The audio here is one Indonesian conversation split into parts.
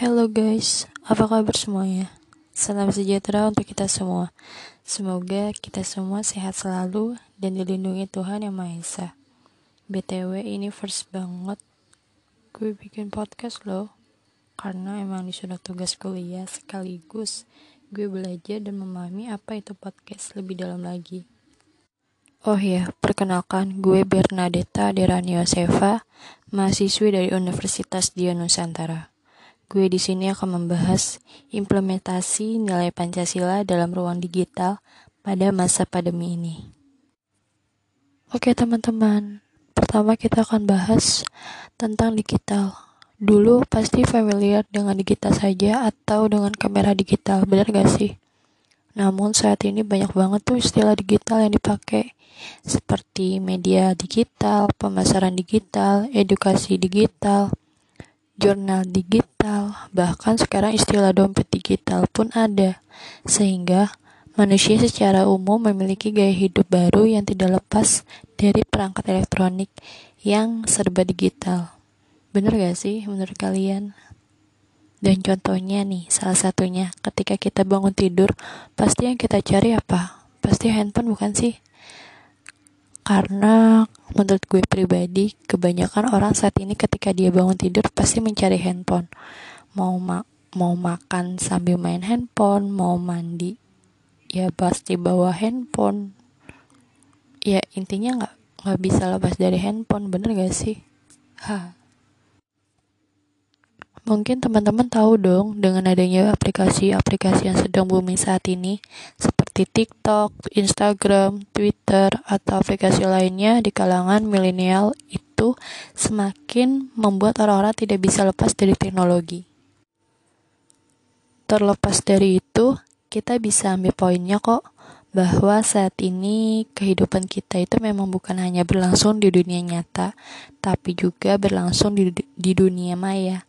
Hello guys, apa kabar semuanya? Salam sejahtera untuk kita semua. Semoga kita semua sehat selalu dan dilindungi Tuhan Yang Maha Esa. BTW ini first banget gue bikin podcast loh. Karena emang disuruh tugas kuliah sekaligus gue belajar dan memahami apa itu podcast lebih dalam lagi. Oh ya, perkenalkan gue Bernadetta Derani Yosefa, mahasiswi dari Universitas Dian Nusantara. Gue di sini akan membahas implementasi nilai Pancasila dalam ruang digital pada masa pandemi ini. Oke teman-teman, pertama kita akan bahas tentang digital. Dulu pasti familiar dengan digital saja atau dengan kamera digital, benar gak sih? Namun saat ini banyak banget tuh istilah digital yang dipakai seperti media digital, pemasaran digital, edukasi digital, jurnal digital, bahkan sekarang istilah dompet digital pun ada. Sehingga manusia secara umum memiliki gaya hidup baru yang tidak lepas dari perangkat elektronik yang serba digital. Bener gak sih menurut kalian? Dan contohnya nih, salah satunya ketika kita bangun tidur, pasti yang kita cari apa? Pasti handphone bukan sih? Karena menurut gue pribadi, kebanyakan orang saat ini ketika dia bangun tidur pasti mencari handphone. Mau ma mau makan sambil main handphone, mau mandi ya pasti bawa handphone. Ya intinya nggak nggak bisa lepas dari handphone, bener gak sih? Ha. Mungkin teman-teman tahu dong dengan adanya aplikasi-aplikasi yang sedang booming saat ini seperti TikTok, Instagram, Twitter, atau aplikasi lainnya di kalangan milenial itu semakin membuat orang-orang tidak bisa lepas dari teknologi. Terlepas dari itu, kita bisa ambil poinnya kok bahwa saat ini kehidupan kita itu memang bukan hanya berlangsung di dunia nyata, tapi juga berlangsung di, di dunia maya.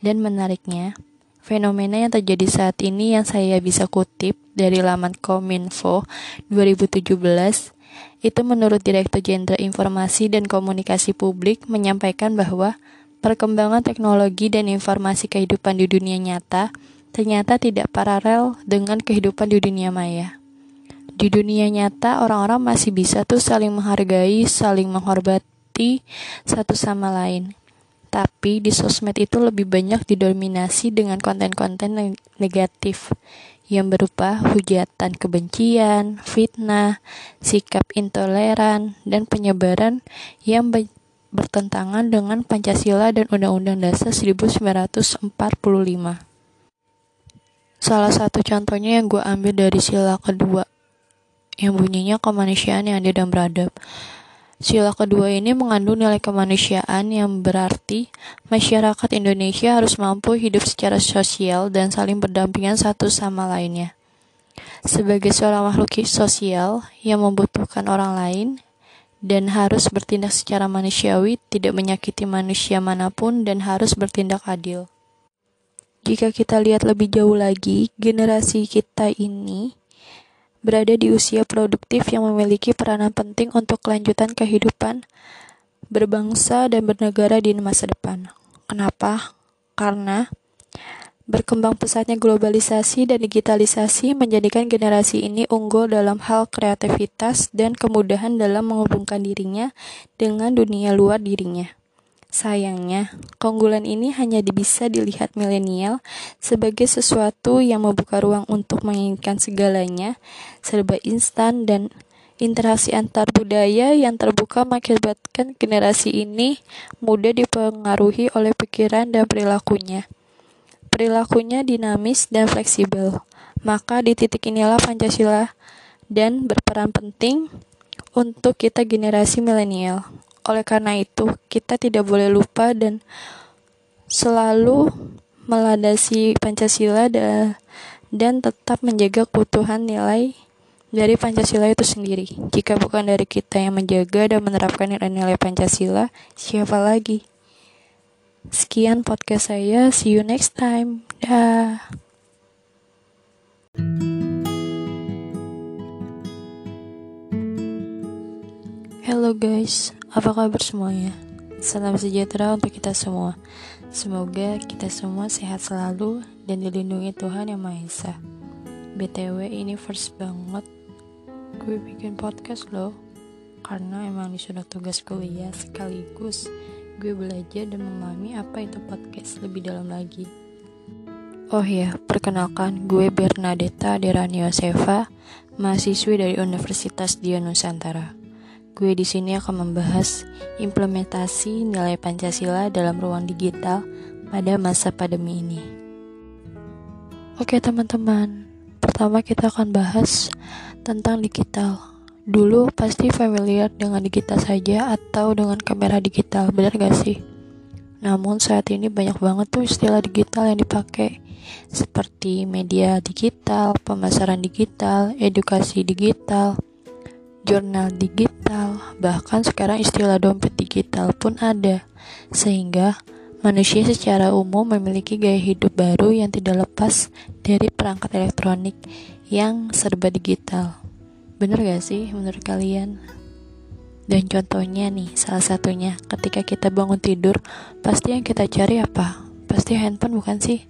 Dan menariknya, fenomena yang terjadi saat ini yang saya bisa kutip dari laman Kominfo 2017 itu menurut Direktur Jenderal Informasi dan Komunikasi Publik menyampaikan bahwa perkembangan teknologi dan informasi kehidupan di dunia nyata ternyata tidak paralel dengan kehidupan di dunia maya. Di dunia nyata, orang-orang masih bisa tuh saling menghargai, saling menghormati satu sama lain. Tapi di sosmed itu lebih banyak didominasi dengan konten-konten negatif yang berupa hujatan kebencian, fitnah, sikap intoleran, dan penyebaran yang bertentangan dengan Pancasila dan Undang-Undang Dasar 1945. Salah satu contohnya yang gue ambil dari sila kedua, yang bunyinya kemanusiaan yang adil dan beradab. Sila kedua ini mengandung nilai kemanusiaan yang berarti masyarakat Indonesia harus mampu hidup secara sosial dan saling berdampingan satu sama lainnya. Sebagai seorang makhluk sosial yang membutuhkan orang lain dan harus bertindak secara manusiawi, tidak menyakiti manusia mana pun dan harus bertindak adil. Jika kita lihat lebih jauh lagi, generasi kita ini berada di usia produktif yang memiliki peranan penting untuk kelanjutan kehidupan berbangsa dan bernegara di masa depan. Kenapa? Karena berkembang pesatnya globalisasi dan digitalisasi menjadikan generasi ini unggul dalam hal kreativitas dan kemudahan dalam menghubungkan dirinya dengan dunia luar dirinya. Sayangnya, keunggulan ini hanya bisa dilihat milenial sebagai sesuatu yang membuka ruang untuk menginginkan segalanya, serba instan dan interaksi antar budaya yang terbuka mengakibatkan generasi ini mudah dipengaruhi oleh pikiran dan perilakunya. Perilakunya dinamis dan fleksibel. Maka di titik inilah Pancasila dan berperan penting untuk kita generasi milenial. Oleh karena itu, kita tidak boleh lupa dan selalu meladasi Pancasila dan, tetap menjaga keutuhan nilai dari Pancasila itu sendiri. Jika bukan dari kita yang menjaga dan menerapkan nilai-nilai Pancasila, siapa lagi? Sekian podcast saya. See you next time. Dah. Hello guys, apa kabar semuanya? Salam sejahtera untuk kita semua. Semoga kita semua sehat selalu dan dilindungi Tuhan Yang Maha Esa. BTW ini first banget gue bikin podcast loh karena emang disuruh tugas kuliah sekaligus gue belajar dan memahami apa itu podcast lebih dalam lagi. Oh ya, perkenalkan gue Bernadetta Derani Yosefa, mahasiswi dari Universitas Dian Nusantara. Gue di sini akan membahas implementasi nilai Pancasila dalam ruang digital pada masa pandemi ini. Oke teman-teman, pertama kita akan bahas tentang digital. Dulu pasti familiar dengan digital saja atau dengan kamera digital, benar gak sih? Namun saat ini banyak banget tuh istilah digital yang dipakai seperti media digital, pemasaran digital, edukasi digital, jurnal digital, bahkan sekarang istilah dompet digital pun ada. Sehingga manusia secara umum memiliki gaya hidup baru yang tidak lepas dari perangkat elektronik yang serba digital. Bener gak sih menurut kalian? Dan contohnya nih, salah satunya ketika kita bangun tidur, pasti yang kita cari apa? Pasti handphone bukan sih?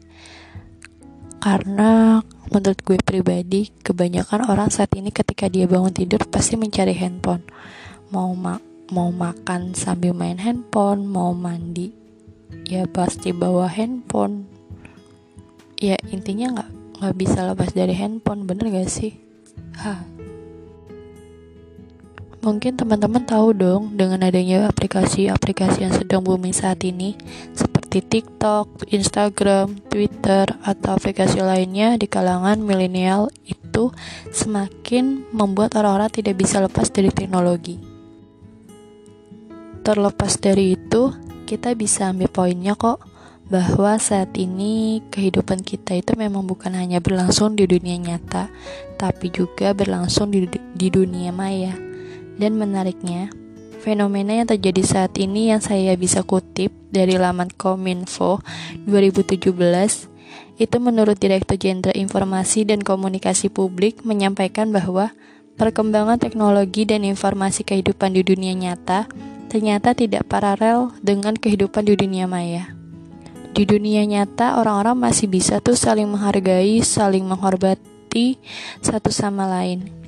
Karena menurut gue pribadi, kebanyakan orang saat ini ketika dia bangun tidur pasti mencari handphone. Mau ma mau makan sambil main handphone, mau mandi, ya pasti bawa handphone. Ya intinya nggak nggak bisa lepas dari handphone, bener gak sih? Hah. Mungkin teman-teman tahu dong dengan adanya aplikasi-aplikasi yang sedang booming saat ini seperti TikTok, Instagram, Twitter, atau aplikasi lainnya di kalangan milenial itu semakin membuat orang-orang tidak bisa lepas dari teknologi. Terlepas dari itu, kita bisa ambil poinnya kok bahwa saat ini kehidupan kita itu memang bukan hanya berlangsung di dunia nyata, tapi juga berlangsung di, di dunia maya. Dan menariknya, Fenomena yang terjadi saat ini yang saya bisa kutip dari laman Kominfo 2017 itu menurut Direktur Jenderal Informasi dan Komunikasi Publik menyampaikan bahwa perkembangan teknologi dan informasi kehidupan di dunia nyata ternyata tidak paralel dengan kehidupan di dunia maya. Di dunia nyata, orang-orang masih bisa tuh saling menghargai, saling menghormati satu sama lain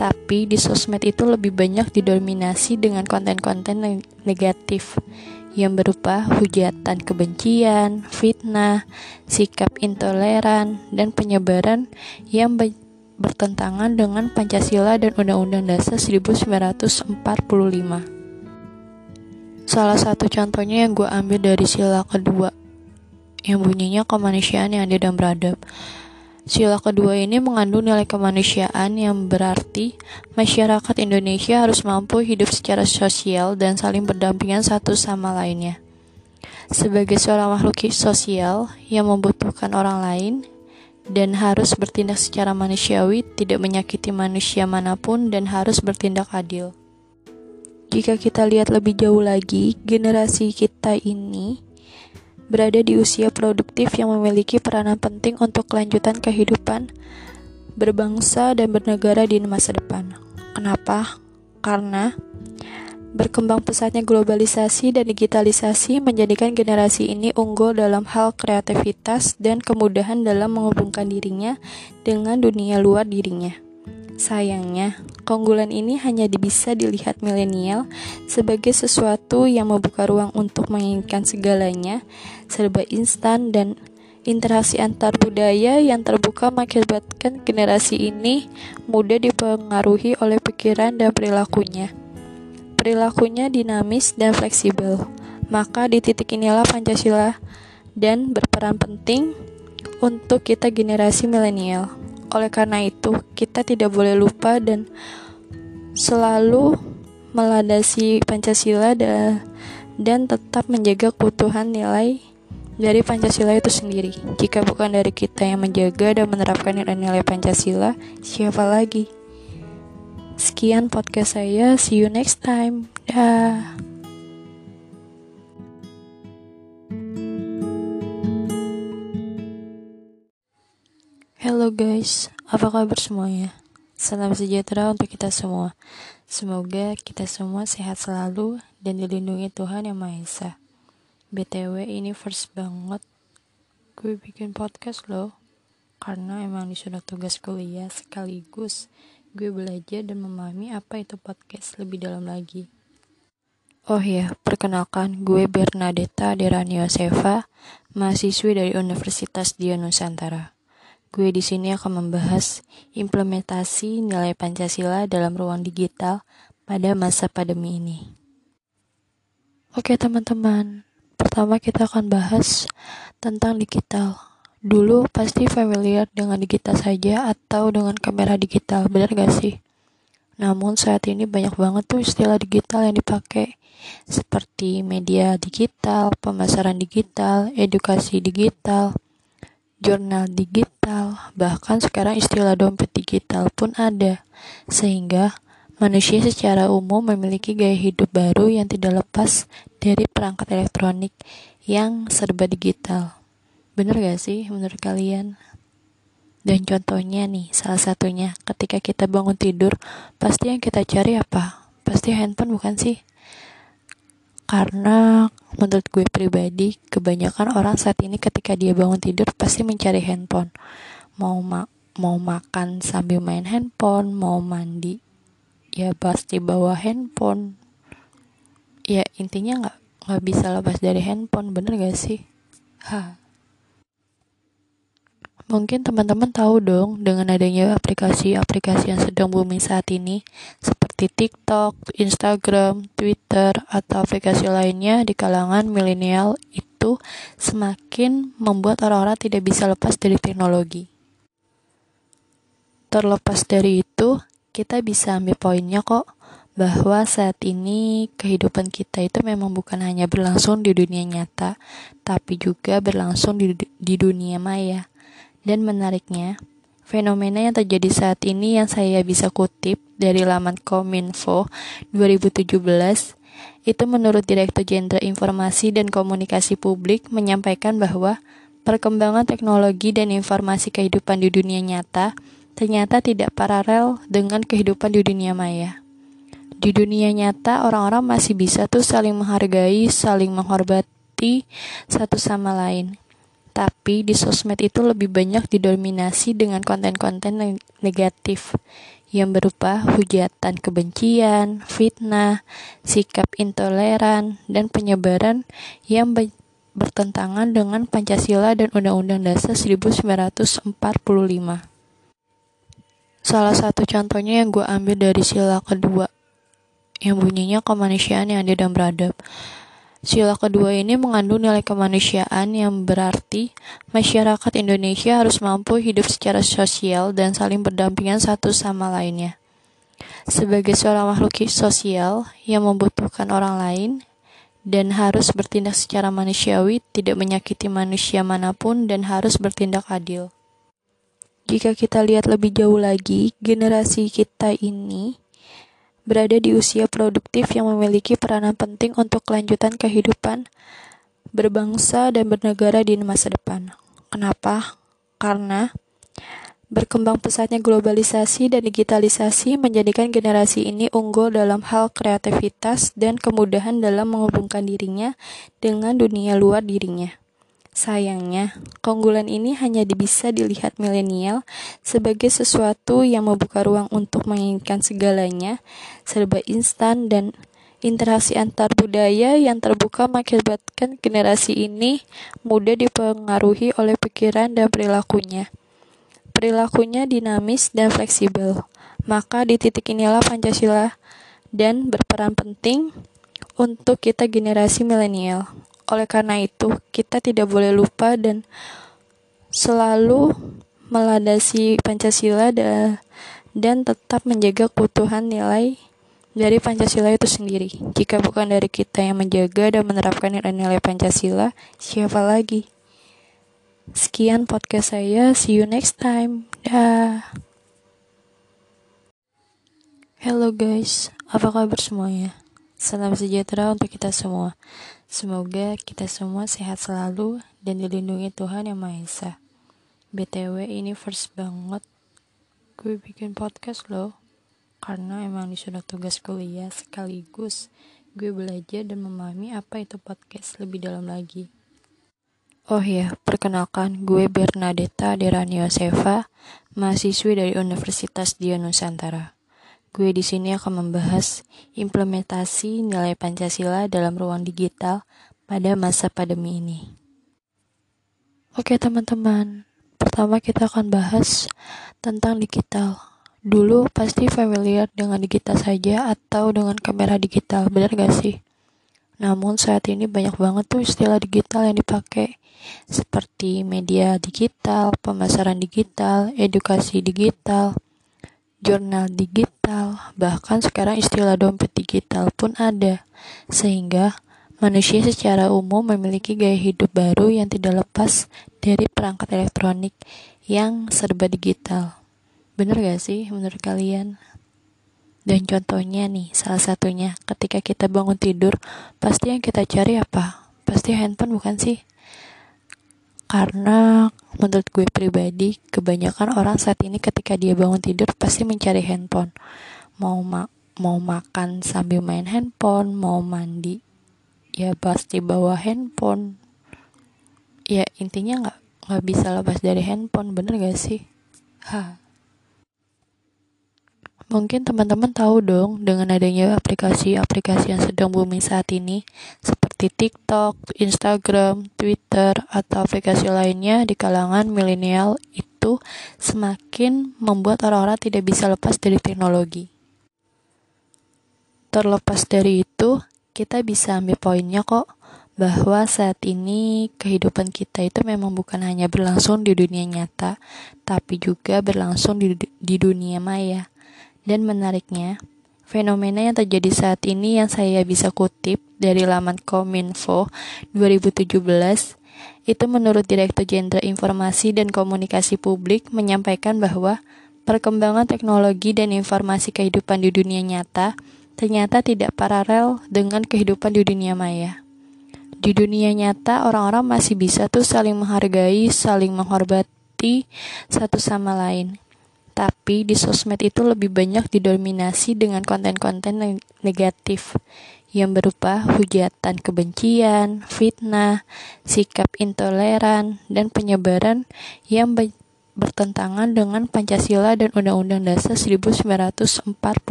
tapi di sosmed itu lebih banyak didominasi dengan konten-konten negatif yang berupa hujatan kebencian, fitnah, sikap intoleran, dan penyebaran yang bertentangan dengan Pancasila dan Undang-Undang Dasar 1945. Salah satu contohnya yang gue ambil dari sila kedua, yang bunyinya kemanusiaan yang adil dan beradab. Sila kedua ini mengandung nilai kemanusiaan yang berarti masyarakat Indonesia harus mampu hidup secara sosial dan saling berdampingan satu sama lainnya. Sebagai seorang makhluk sosial yang membutuhkan orang lain dan harus bertindak secara manusiawi, tidak menyakiti manusia mana pun dan harus bertindak adil. Jika kita lihat lebih jauh lagi, generasi kita ini berada di usia produktif yang memiliki peranan penting untuk kelanjutan kehidupan berbangsa dan bernegara di masa depan. Kenapa? Karena berkembang pesatnya globalisasi dan digitalisasi menjadikan generasi ini unggul dalam hal kreativitas dan kemudahan dalam menghubungkan dirinya dengan dunia luar dirinya. Sayangnya, keunggulan ini hanya bisa dilihat milenial sebagai sesuatu yang membuka ruang untuk menginginkan segalanya, serba instan dan interaksi antar budaya yang terbuka mengakibatkan generasi ini mudah dipengaruhi oleh pikiran dan perilakunya. Perilakunya dinamis dan fleksibel. Maka di titik inilah Pancasila dan berperan penting untuk kita generasi milenial. Oleh karena itu, kita tidak boleh lupa dan selalu meladasi Pancasila dan, tetap menjaga keutuhan nilai dari Pancasila itu sendiri. Jika bukan dari kita yang menjaga dan menerapkan nilai-nilai Pancasila, siapa lagi? Sekian podcast saya. See you next time. Dah. Halo guys, apa kabar semuanya? Salam sejahtera untuk kita semua. Semoga kita semua sehat selalu dan dilindungi Tuhan Yang Maha Esa. BTW ini first banget gue bikin podcast loh karena emang disuruh tugas kuliah sekaligus gue belajar dan memahami apa itu podcast lebih dalam lagi. Oh ya, perkenalkan gue Bernadetta Derani Yosefa, mahasiswi dari Universitas Dia Nusantara. Gue di sini akan membahas implementasi nilai Pancasila dalam ruang digital pada masa pandemi ini. Oke teman-teman, pertama kita akan bahas tentang digital. Dulu pasti familiar dengan digital saja atau dengan kamera digital, benar gak sih? Namun saat ini banyak banget tuh istilah digital yang dipakai seperti media digital, pemasaran digital, edukasi digital, jurnal digital, bahkan sekarang istilah dompet digital pun ada. Sehingga manusia secara umum memiliki gaya hidup baru yang tidak lepas dari perangkat elektronik yang serba digital. Bener gak sih menurut kalian? Dan contohnya nih, salah satunya ketika kita bangun tidur, pasti yang kita cari apa? Pasti handphone bukan sih? Karena menurut gue pribadi, kebanyakan orang saat ini ketika dia bangun tidur pasti mencari handphone. Mau ma mau makan sambil main handphone, mau mandi ya pasti bawa handphone. Ya intinya nggak nggak bisa lepas dari handphone, bener gak sih? Ha. Mungkin teman-teman tahu dong dengan adanya aplikasi-aplikasi yang sedang booming saat ini seperti TikTok, Instagram, Twitter, atau aplikasi lainnya di kalangan milenial itu semakin membuat orang-orang tidak bisa lepas dari teknologi. Terlepas dari itu, kita bisa ambil poinnya kok bahwa saat ini kehidupan kita itu memang bukan hanya berlangsung di dunia nyata, tapi juga berlangsung di, di dunia maya. Dan menariknya, fenomena yang terjadi saat ini yang saya bisa kutip dari laman Kominfo 2017 itu menurut Direktur Jenderal Informasi dan Komunikasi Publik menyampaikan bahwa perkembangan teknologi dan informasi kehidupan di dunia nyata ternyata tidak paralel dengan kehidupan di dunia maya. Di dunia nyata, orang-orang masih bisa tuh saling menghargai, saling menghormati satu sama lain. Tapi di sosmed itu lebih banyak didominasi dengan konten-konten negatif yang berupa hujatan kebencian, fitnah, sikap intoleran, dan penyebaran yang bertentangan dengan Pancasila dan Undang-Undang Dasar 1945. Salah satu contohnya yang gue ambil dari sila kedua, yang bunyinya kemanusiaan yang adil dan beradab. Sila kedua ini mengandung nilai kemanusiaan yang berarti masyarakat Indonesia harus mampu hidup secara sosial dan saling berdampingan satu sama lainnya. Sebagai seorang makhluk sosial yang membutuhkan orang lain dan harus bertindak secara manusiawi, tidak menyakiti manusia mana pun dan harus bertindak adil. Jika kita lihat lebih jauh lagi, generasi kita ini berada di usia produktif yang memiliki peranan penting untuk kelanjutan kehidupan berbangsa dan bernegara di masa depan. Kenapa? Karena berkembang pesatnya globalisasi dan digitalisasi menjadikan generasi ini unggul dalam hal kreativitas dan kemudahan dalam menghubungkan dirinya dengan dunia luar dirinya. Sayangnya, keunggulan ini hanya bisa dilihat milenial sebagai sesuatu yang membuka ruang untuk menginginkan segalanya, serba instan dan interaksi antar budaya yang terbuka mengakibatkan generasi ini mudah dipengaruhi oleh pikiran dan perilakunya. Perilakunya dinamis dan fleksibel. Maka di titik inilah Pancasila dan berperan penting untuk kita generasi milenial. Oleh karena itu, kita tidak boleh lupa dan selalu meladasi Pancasila dan tetap menjaga keutuhan nilai dari Pancasila itu sendiri. Jika bukan dari kita yang menjaga dan menerapkan nilai-nilai Pancasila, siapa lagi? Sekian podcast saya. See you next time. Dah. Hello guys, apa kabar semuanya? Salam sejahtera untuk kita semua. Semoga kita semua sehat selalu dan dilindungi Tuhan Yang Maha Esa. BTW ini first banget gue bikin podcast loh. Karena emang disuruh tugas kuliah sekaligus gue belajar dan memahami apa itu podcast lebih dalam lagi. Oh ya, perkenalkan gue Bernadetta Derani Yosefa, mahasiswi dari Universitas Dia Nusantara. Gue di sini akan membahas implementasi nilai Pancasila dalam ruang digital pada masa pandemi ini. Oke teman-teman, pertama kita akan bahas tentang digital. Dulu pasti familiar dengan digital saja atau dengan kamera digital, benar gak sih? Namun saat ini banyak banget tuh istilah digital yang dipakai seperti media digital, pemasaran digital, edukasi digital, jurnal digital, bahkan sekarang istilah dompet digital pun ada. Sehingga manusia secara umum memiliki gaya hidup baru yang tidak lepas dari perangkat elektronik yang serba digital. Bener gak sih menurut kalian? Dan contohnya nih, salah satunya ketika kita bangun tidur, pasti yang kita cari apa? Pasti handphone bukan sih? Karena menurut gue pribadi kebanyakan orang saat ini ketika dia bangun tidur pasti mencari handphone. Mau ma mau makan sambil main handphone mau mandi ya pasti bawa handphone. Ya intinya nggak nggak bisa lepas dari handphone bener gak sih? Ha Mungkin teman-teman tahu dong dengan adanya aplikasi-aplikasi yang sedang booming saat ini seperti TikTok, Instagram, Twitter, atau aplikasi lainnya di kalangan milenial itu semakin membuat orang-orang tidak bisa lepas dari teknologi. Terlepas dari itu, kita bisa ambil poinnya kok bahwa saat ini kehidupan kita itu memang bukan hanya berlangsung di dunia nyata, tapi juga berlangsung di, di dunia maya. Dan menariknya, fenomena yang terjadi saat ini yang saya bisa kutip dari laman Kominfo 2017 itu menurut Direktur Jenderal Informasi dan Komunikasi Publik menyampaikan bahwa perkembangan teknologi dan informasi kehidupan di dunia nyata ternyata tidak paralel dengan kehidupan di dunia maya. Di dunia nyata, orang-orang masih bisa tuh saling menghargai, saling menghormati satu sama lain. Tapi di sosmed itu lebih banyak didominasi dengan konten-konten negatif yang berupa hujatan kebencian, fitnah, sikap intoleran, dan penyebaran yang bertentangan dengan Pancasila dan Undang-Undang Dasar 1945.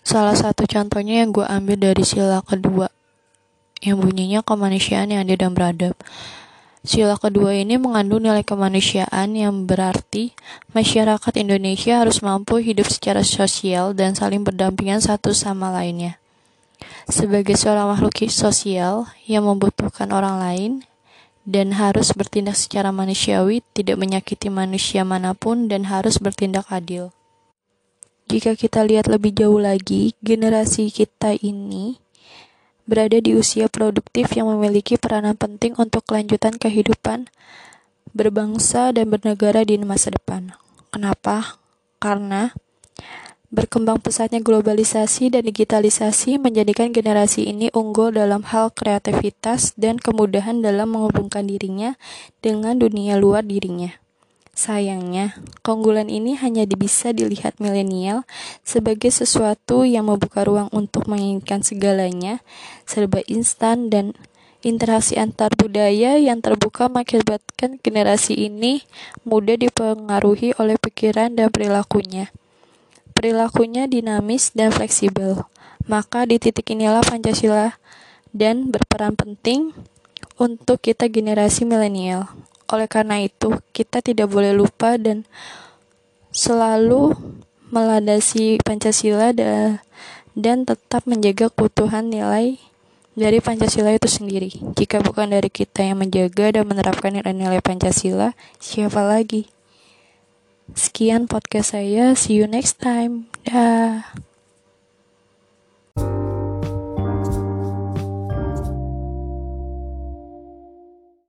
Salah satu contohnya yang gue ambil dari sila kedua, yang bunyinya kemanusiaan yang adil dan beradab. Sila kedua ini mengandung nilai kemanusiaan yang berarti masyarakat Indonesia harus mampu hidup secara sosial dan saling berdampingan satu sama lainnya. Sebagai seorang makhluk sosial yang membutuhkan orang lain dan harus bertindak secara manusiawi, tidak menyakiti manusia mana pun dan harus bertindak adil. Jika kita lihat lebih jauh lagi, generasi kita ini berada di usia produktif yang memiliki peranan penting untuk kelanjutan kehidupan berbangsa dan bernegara di masa depan. Kenapa? Karena berkembang pesatnya globalisasi dan digitalisasi menjadikan generasi ini unggul dalam hal kreativitas dan kemudahan dalam menghubungkan dirinya dengan dunia luar dirinya. Sayangnya, keunggulan ini hanya bisa dilihat milenial sebagai sesuatu yang membuka ruang untuk menginginkan segalanya, serba instan dan interaksi antar budaya yang terbuka mengakibatkan generasi ini mudah dipengaruhi oleh pikiran dan perilakunya. Perilakunya dinamis dan fleksibel. Maka di titik inilah Pancasila dan berperan penting untuk kita generasi milenial. Oleh karena itu, kita tidak boleh lupa dan selalu meladasi Pancasila dan tetap menjaga keutuhan nilai dari Pancasila itu sendiri. Jika bukan dari kita yang menjaga dan menerapkan nilai-nilai Pancasila, siapa lagi? Sekian podcast saya. See you next time. Dah.